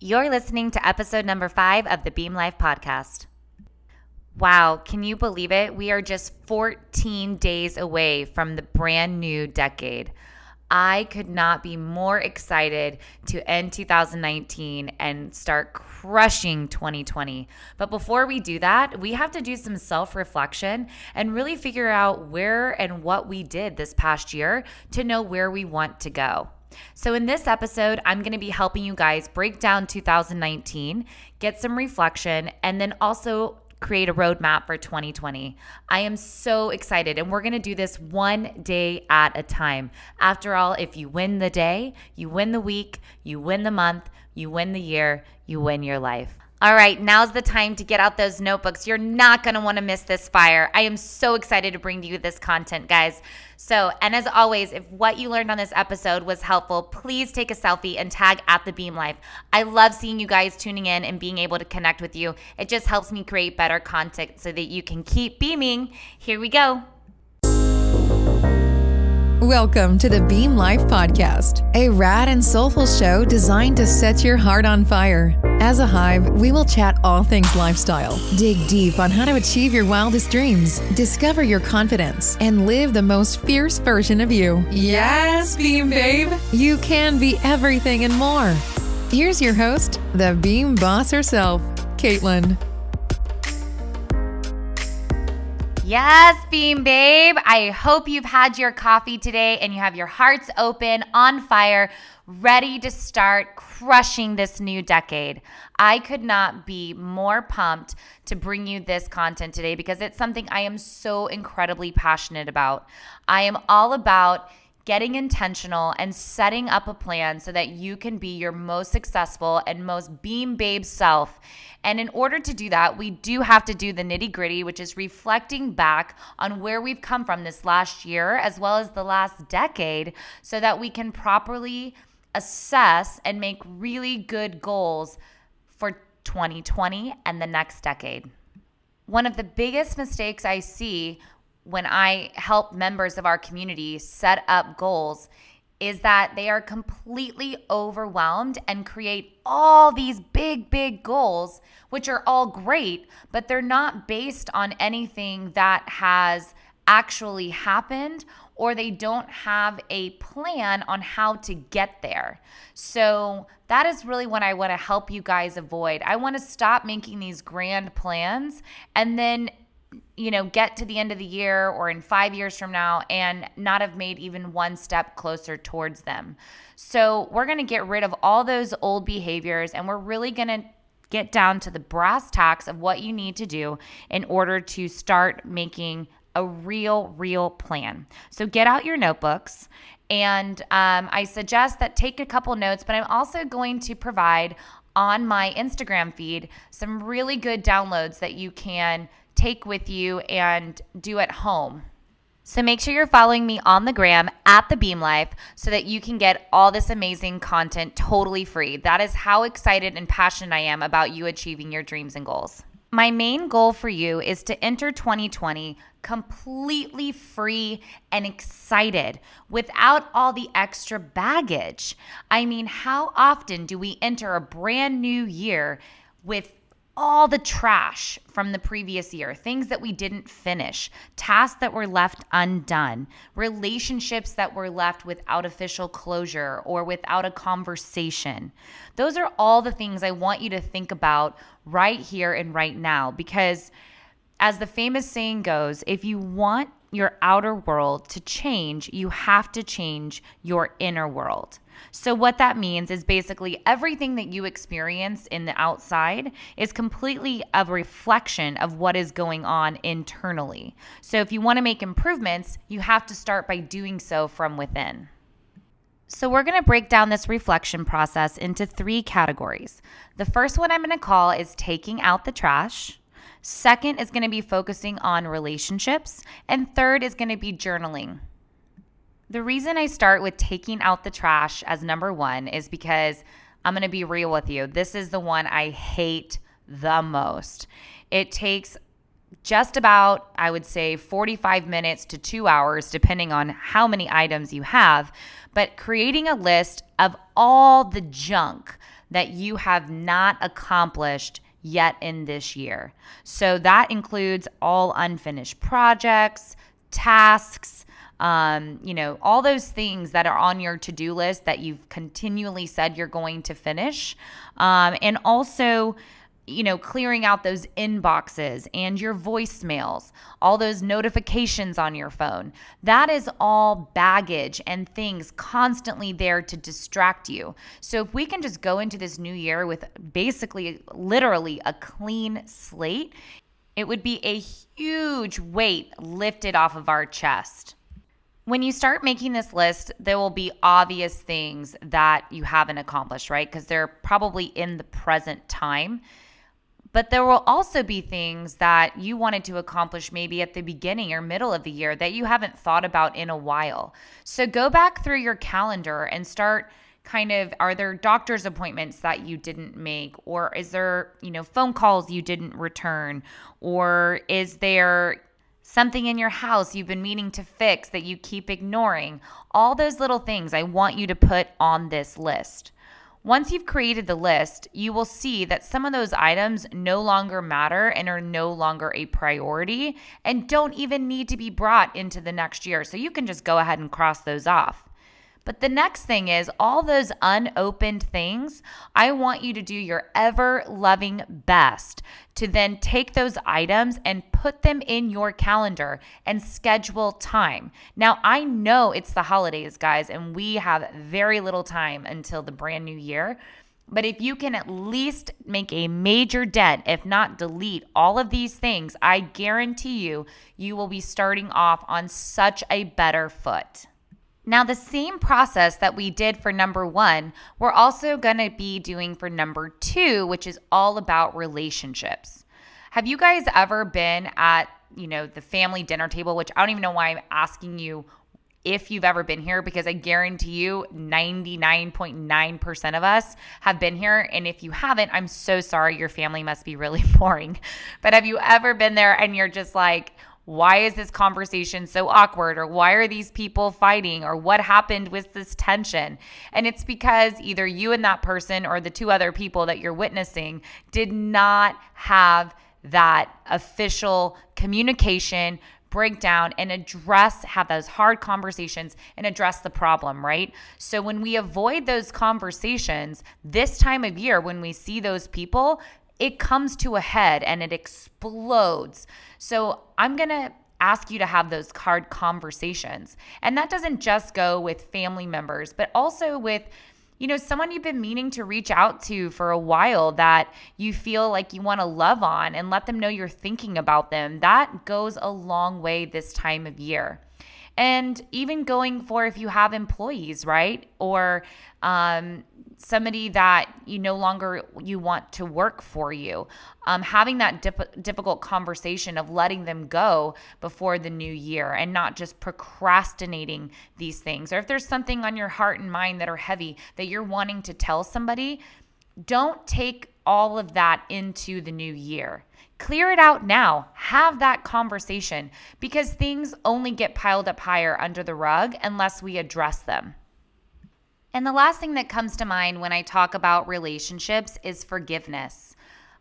You're listening to episode number five of the Beam Life podcast. Wow, can you believe it? We are just 14 days away from the brand new decade. I could not be more excited to end 2019 and start crushing 2020. But before we do that, we have to do some self reflection and really figure out where and what we did this past year to know where we want to go. So, in this episode, I'm going to be helping you guys break down 2019, get some reflection, and then also create a roadmap for 2020. I am so excited, and we're going to do this one day at a time. After all, if you win the day, you win the week, you win the month, you win the year, you win your life. All right, now's the time to get out those notebooks. You're not going to want to miss this fire. I am so excited to bring to you this content, guys. So, and as always, if what you learned on this episode was helpful, please take a selfie and tag at the Beam Life. I love seeing you guys tuning in and being able to connect with you. It just helps me create better content so that you can keep beaming. Here we go. Welcome to the Beam Life Podcast, a rad and soulful show designed to set your heart on fire. As a hive, we will chat all things lifestyle, dig deep on how to achieve your wildest dreams, discover your confidence, and live the most fierce version of you. Yes, Beam Babe. You can be everything and more. Here's your host, the Beam Boss herself, Caitlin. Yes, Beam Babe. I hope you've had your coffee today and you have your hearts open, on fire, ready to start crushing this new decade. I could not be more pumped to bring you this content today because it's something I am so incredibly passionate about. I am all about getting intentional and setting up a plan so that you can be your most successful and most beam babe self. And in order to do that, we do have to do the nitty gritty, which is reflecting back on where we've come from this last year as well as the last decade so that we can properly assess and make really good goals for 2020 and the next decade. One of the biggest mistakes I see when I help members of our community set up goals is that they are completely overwhelmed and create all these big, big goals, which are all great, but they're not based on anything that has actually happened or they don't have a plan on how to get there. So, that is really what I want to help you guys avoid. I want to stop making these grand plans and then you know, get to the end of the year or in five years from now and not have made even one step closer towards them. So, we're going to get rid of all those old behaviors and we're really going to get down to the brass tacks of what you need to do in order to start making a real, real plan. So, get out your notebooks. And um, I suggest that take a couple notes, but I'm also going to provide on my Instagram feed some really good downloads that you can take with you and do at home. So make sure you're following me on the gram at the Beam Life so that you can get all this amazing content totally free. That is how excited and passionate I am about you achieving your dreams and goals. My main goal for you is to enter 2020 completely free and excited without all the extra baggage. I mean, how often do we enter a brand new year with all the trash from the previous year, things that we didn't finish, tasks that were left undone, relationships that were left without official closure or without a conversation. Those are all the things I want you to think about right here and right now because, as the famous saying goes, if you want your outer world to change, you have to change your inner world. So, what that means is basically everything that you experience in the outside is completely a reflection of what is going on internally. So, if you want to make improvements, you have to start by doing so from within. So, we're going to break down this reflection process into three categories. The first one I'm going to call is taking out the trash. Second is going to be focusing on relationships. And third is going to be journaling. The reason I start with taking out the trash as number one is because I'm going to be real with you. This is the one I hate the most. It takes just about, I would say, 45 minutes to two hours, depending on how many items you have. But creating a list of all the junk that you have not accomplished yet in this year. So that includes all unfinished projects, tasks, um, you know, all those things that are on your to do list that you've continually said you're going to finish. Um, and also, you know, clearing out those inboxes and your voicemails, all those notifications on your phone. That is all baggage and things constantly there to distract you. So, if we can just go into this new year with basically, literally a clean slate, it would be a huge weight lifted off of our chest. When you start making this list, there will be obvious things that you haven't accomplished, right? Because they're probably in the present time. But there will also be things that you wanted to accomplish maybe at the beginning or middle of the year that you haven't thought about in a while. So go back through your calendar and start kind of are there doctor's appointments that you didn't make or is there, you know, phone calls you didn't return or is there something in your house you've been meaning to fix that you keep ignoring. All those little things I want you to put on this list. Once you've created the list, you will see that some of those items no longer matter and are no longer a priority and don't even need to be brought into the next year. So you can just go ahead and cross those off. But the next thing is all those unopened things, I want you to do your ever loving best to then take those items and put them in your calendar and schedule time. Now, I know it's the holidays, guys, and we have very little time until the brand new year. But if you can at least make a major dent, if not delete all of these things, I guarantee you, you will be starting off on such a better foot. Now, the same process that we did for number one, we're also going to be doing for number two, which is all about relationships. Have you guys ever been at, you know, the family dinner table, which I don't even know why I'm asking you if you've ever been here because I guarantee you 99.9% of us have been here. And if you haven't, I'm so sorry. Your family must be really boring. But have you ever been there and you're just like, why is this conversation so awkward? Or why are these people fighting? Or what happened with this tension? And it's because either you and that person or the two other people that you're witnessing did not have that official communication breakdown and address have those hard conversations and address the problem right? So when we avoid those conversations this time of year when we see those people it comes to a head and it explodes. So I'm going to ask you to have those hard conversations. And that doesn't just go with family members, but also with you know, someone you've been meaning to reach out to for a while that you feel like you want to love on and let them know you're thinking about them. That goes a long way this time of year and even going for if you have employees right? Or um, somebody that you no longer you want to work for you. Um, having that dip- difficult conversation of letting them go before the new year and not just procrastinating these things. Or if there's something on your heart and mind that are heavy that you're wanting to tell somebody don't take all of that into the new year Clear it out now. Have that conversation because things only get piled up higher under the rug unless we address them. And the last thing that comes to mind when I talk about relationships is forgiveness.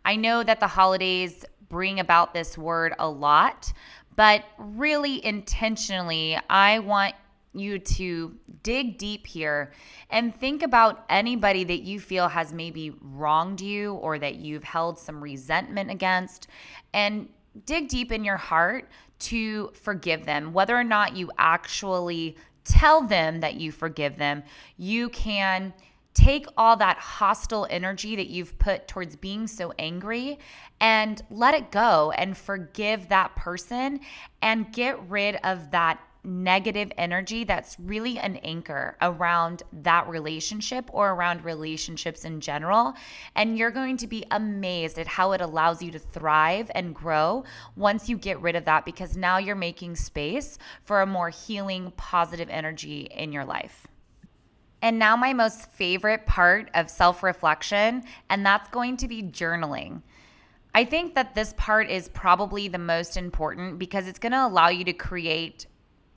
I know that the holidays bring about this word a lot, but really intentionally, I want you to dig deep here and think about anybody that you feel has maybe wronged you or that you've held some resentment against and dig deep in your heart to forgive them. Whether or not you actually tell them that you forgive them, you can take all that hostile energy that you've put towards being so angry and let it go and forgive that person and get rid of that negative energy that's really an anchor around that relationship or around relationships in general. And you're going to be amazed at how it allows you to thrive and grow once you get rid of that because now you're making space for a more healing, positive energy in your life. And now, my most favorite part of self reflection, and that's going to be journaling. I think that this part is probably the most important because it's going to allow you to create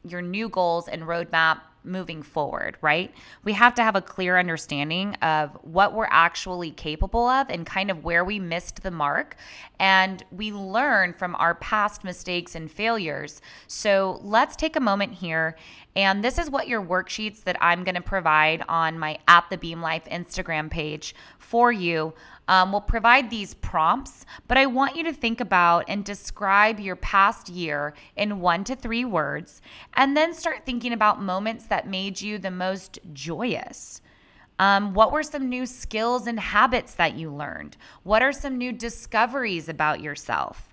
your new goals and roadmap moving forward, right? We have to have a clear understanding of what we're actually capable of and kind of where we missed the mark. And we learn from our past mistakes and failures. So let's take a moment here. And this is what your worksheets that I'm going to provide on my At the Beam Life Instagram page for you um, will provide these prompts, but I want you to think about and describe your past year in one to three words, and then start thinking about moments that made you the most joyous. Um, what were some new skills and habits that you learned? What are some new discoveries about yourself?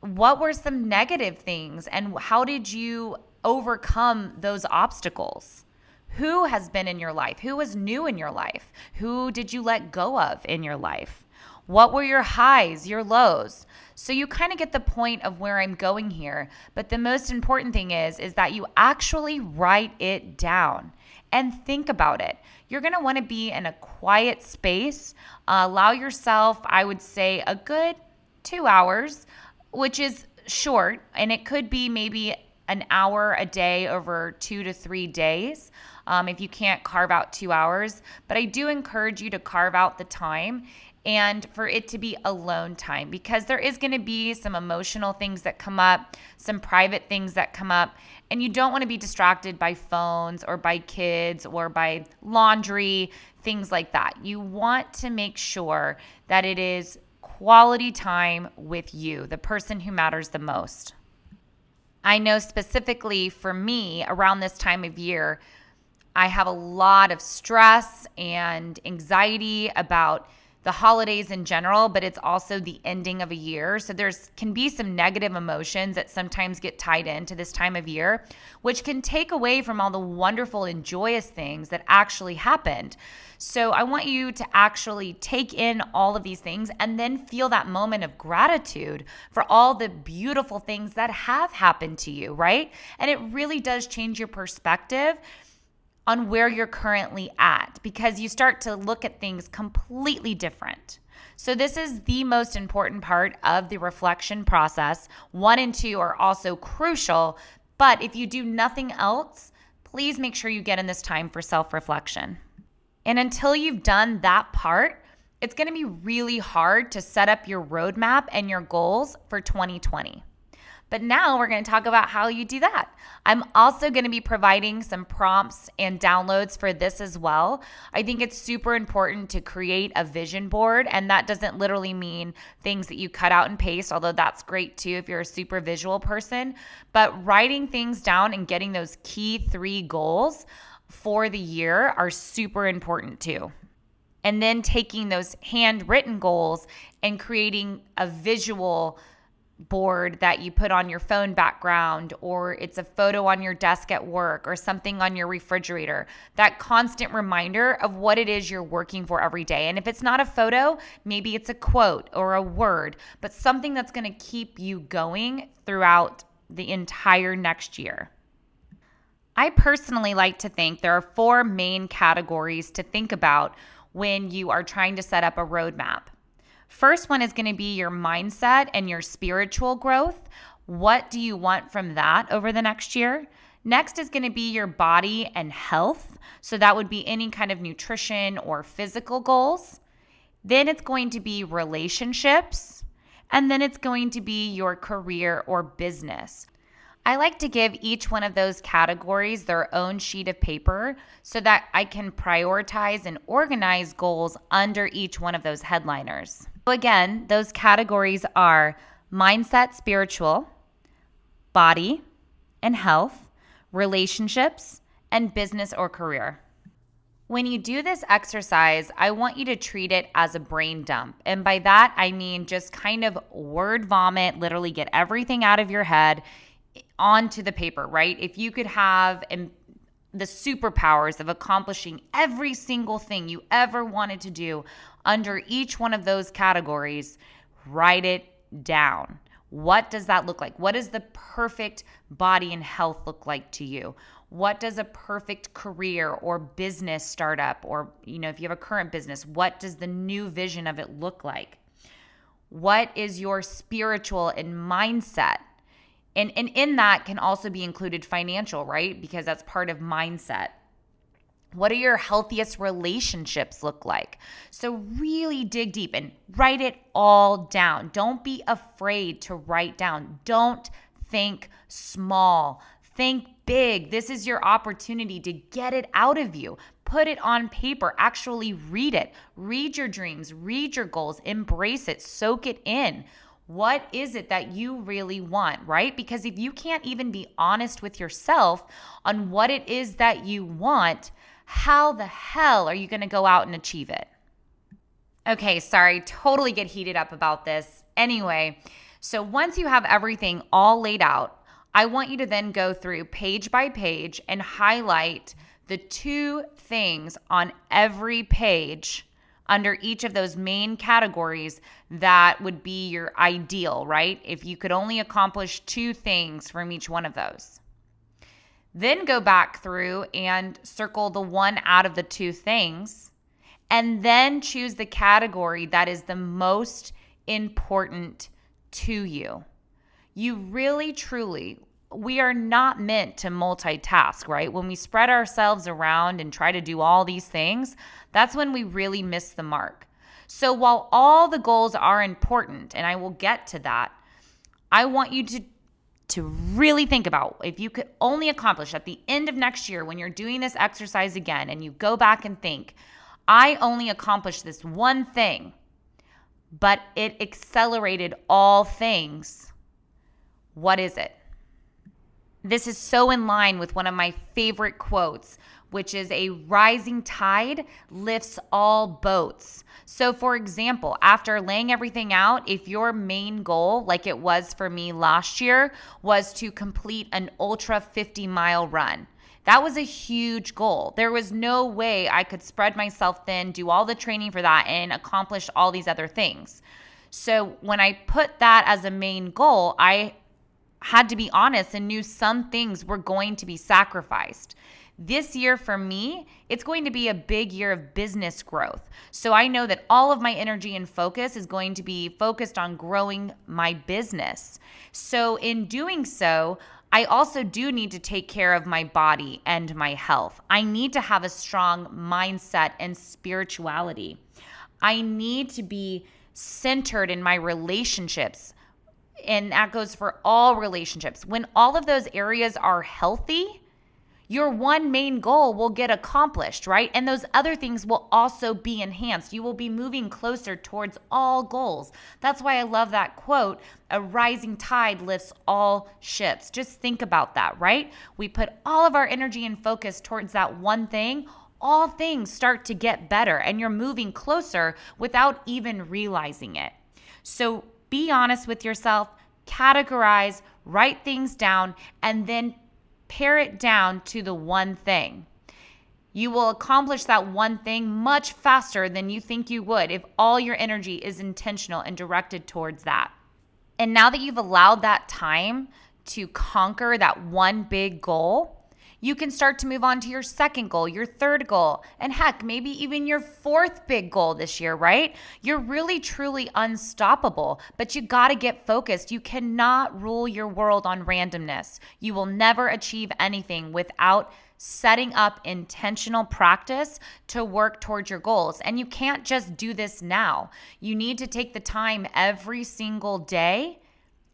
What were some negative things, and how did you overcome those obstacles? Who has been in your life? Who was new in your life? Who did you let go of in your life? What were your highs, your lows? So you kind of get the point of where I'm going here, but the most important thing is is that you actually write it down and think about it. You're going to want to be in a quiet space. Uh, allow yourself, I would say, a good 2 hours, which is short, and it could be maybe an hour a day over 2 to 3 days um, if you can't carve out two hours. But I do encourage you to carve out the time and for it to be alone time because there is going to be some emotional things that come up, some private things that come up, and you don't want to be distracted by phones or by kids or by laundry, things like that. You want to make sure that it is quality time with you, the person who matters the most. I know specifically for me around this time of year, I have a lot of stress and anxiety about the holidays in general, but it's also the ending of a year. So there's can be some negative emotions that sometimes get tied into this time of year, which can take away from all the wonderful and joyous things that actually happened. So I want you to actually take in all of these things and then feel that moment of gratitude for all the beautiful things that have happened to you, right? And it really does change your perspective on where you're currently at because you start to look at things completely different. So, this is the most important part of the reflection process. One and two are also crucial, but if you do nothing else, please make sure you get in this time for self reflection. And until you've done that part, it's gonna be really hard to set up your roadmap and your goals for 2020. But now we're going to talk about how you do that. I'm also going to be providing some prompts and downloads for this as well. I think it's super important to create a vision board, and that doesn't literally mean things that you cut out and paste, although that's great too if you're a super visual person. But writing things down and getting those key three goals for the year are super important too and then taking those handwritten goals and creating a visual board that you put on your phone background or it's a photo on your desk at work or something on your refrigerator. That constant reminder of what it is you're working for every day. And if it's not a photo, maybe it's a quote or a word, but something that's going to keep you going throughout the entire next year. I personally like to think there are four main categories to think about when you are trying to set up a roadmap. First one is going to be your mindset and your spiritual growth. What do you want from that over the next year? Next is going to be your body and health. So that would be any kind of nutrition or physical goals. Then it's going to be relationships. And then it's going to be your career or business. I like to give each one of those categories their own sheet of paper so that I can prioritize and organize goals under each one of those headliners. So, again, those categories are mindset, spiritual, body and health, relationships, and business or career. When you do this exercise, I want you to treat it as a brain dump. And by that, I mean just kind of word vomit, literally get everything out of your head onto the paper, right? If you could have the superpowers of accomplishing every single thing you ever wanted to do under each one of those categories, write it down. What does that look like? What does the perfect body and health look like to you? What does a perfect career or business startup or you know if you have a current business, what does the new vision of it look like? What is your spiritual and mindset? And, and in that can also be included financial, right? Because that's part of mindset. What do your healthiest relationships look like? So, really dig deep and write it all down. Don't be afraid to write down. Don't think small, think big. This is your opportunity to get it out of you. Put it on paper, actually read it. Read your dreams, read your goals, embrace it, soak it in. What is it that you really want, right? Because if you can't even be honest with yourself on what it is that you want, how the hell are you going to go out and achieve it? Okay, sorry, totally get heated up about this. Anyway, so once you have everything all laid out, I want you to then go through page by page and highlight the two things on every page under each of those main categories that would be your ideal, right? If you could only accomplish two things from each one of those. Then go back through and circle the one out of the two things, and then choose the category that is the most important to you. You really, truly, we are not meant to multitask, right? When we spread ourselves around and try to do all these things, that's when we really miss the mark. So while all the goals are important, and I will get to that, I want you to to really think about if you could only accomplish at the end of next year when you're doing this exercise again and you go back and think, I only accomplished this one thing, but it accelerated all things. What is it? This is so in line with one of my favorite quotes, which is a rising tide lifts all boats. So, for example, after laying everything out, if your main goal, like it was for me last year, was to complete an ultra 50 mile run, that was a huge goal. There was no way I could spread myself thin, do all the training for that, and accomplish all these other things. So, when I put that as a main goal, I had to be honest and knew some things were going to be sacrificed. This year for me, it's going to be a big year of business growth. So I know that all of my energy and focus is going to be focused on growing my business. So in doing so, I also do need to take care of my body and my health. I need to have a strong mindset and spirituality. I need to be centered in my relationships and that goes for all relationships. When all of those areas are healthy, your one main goal will get accomplished, right? And those other things will also be enhanced. You will be moving closer towards all goals. That's why I love that quote a rising tide lifts all ships. Just think about that, right? We put all of our energy and focus towards that one thing. All things start to get better, and you're moving closer without even realizing it. So, be honest with yourself, categorize, write things down, and then pare it down to the one thing. You will accomplish that one thing much faster than you think you would if all your energy is intentional and directed towards that. And now that you've allowed that time to conquer that one big goal, you can start to move on to your second goal, your third goal, and heck, maybe even your fourth big goal this year, right? You're really truly unstoppable, but you got to get focused. You cannot rule your world on randomness. You will never achieve anything without setting up intentional practice to work towards your goals. And you can't just do this now. You need to take the time every single day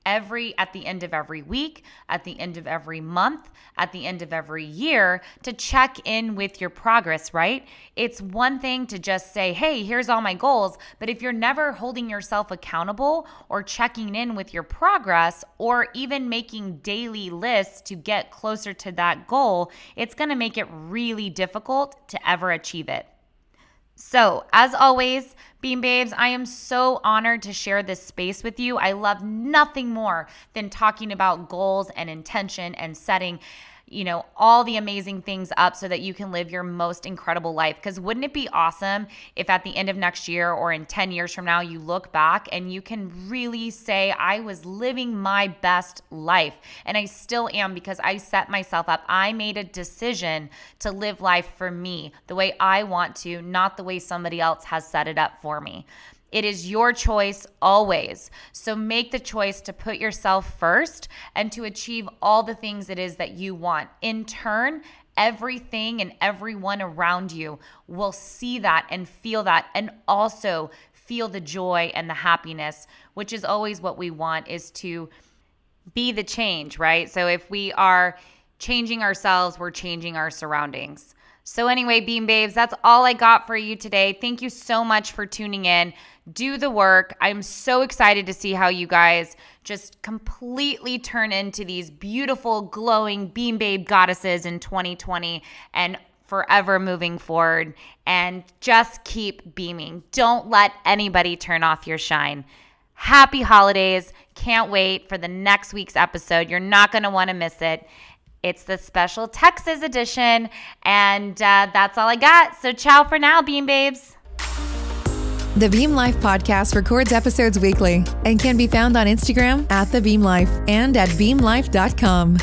every at the end of every week, at the end of every month, at the end of every year to check in with your progress, right? It's one thing to just say, "Hey, here's all my goals," but if you're never holding yourself accountable or checking in with your progress or even making daily lists to get closer to that goal, it's going to make it really difficult to ever achieve it. So, as always, Beam Babes, I am so honored to share this space with you. I love nothing more than talking about goals and intention and setting you know, all the amazing things up so that you can live your most incredible life. Because wouldn't it be awesome if at the end of next year or in 10 years from now, you look back and you can really say, I was living my best life. And I still am because I set myself up. I made a decision to live life for me the way I want to, not the way somebody else has set it up for me. It is your choice always. So make the choice to put yourself first and to achieve all the things it is that you want. In turn, everything and everyone around you will see that and feel that and also feel the joy and the happiness, which is always what we want is to be the change, right? So if we are changing ourselves, we're changing our surroundings. So, anyway, Beam Babes, that's all I got for you today. Thank you so much for tuning in. Do the work. I'm so excited to see how you guys just completely turn into these beautiful, glowing Beam Babe goddesses in 2020 and forever moving forward. And just keep beaming. Don't let anybody turn off your shine. Happy holidays. Can't wait for the next week's episode. You're not going to want to miss it. It's the special Texas edition. And uh, that's all I got. So, ciao for now, Beam Babes. The Beam Life podcast records episodes weekly and can be found on Instagram at The Beam Life and at beamlife.com.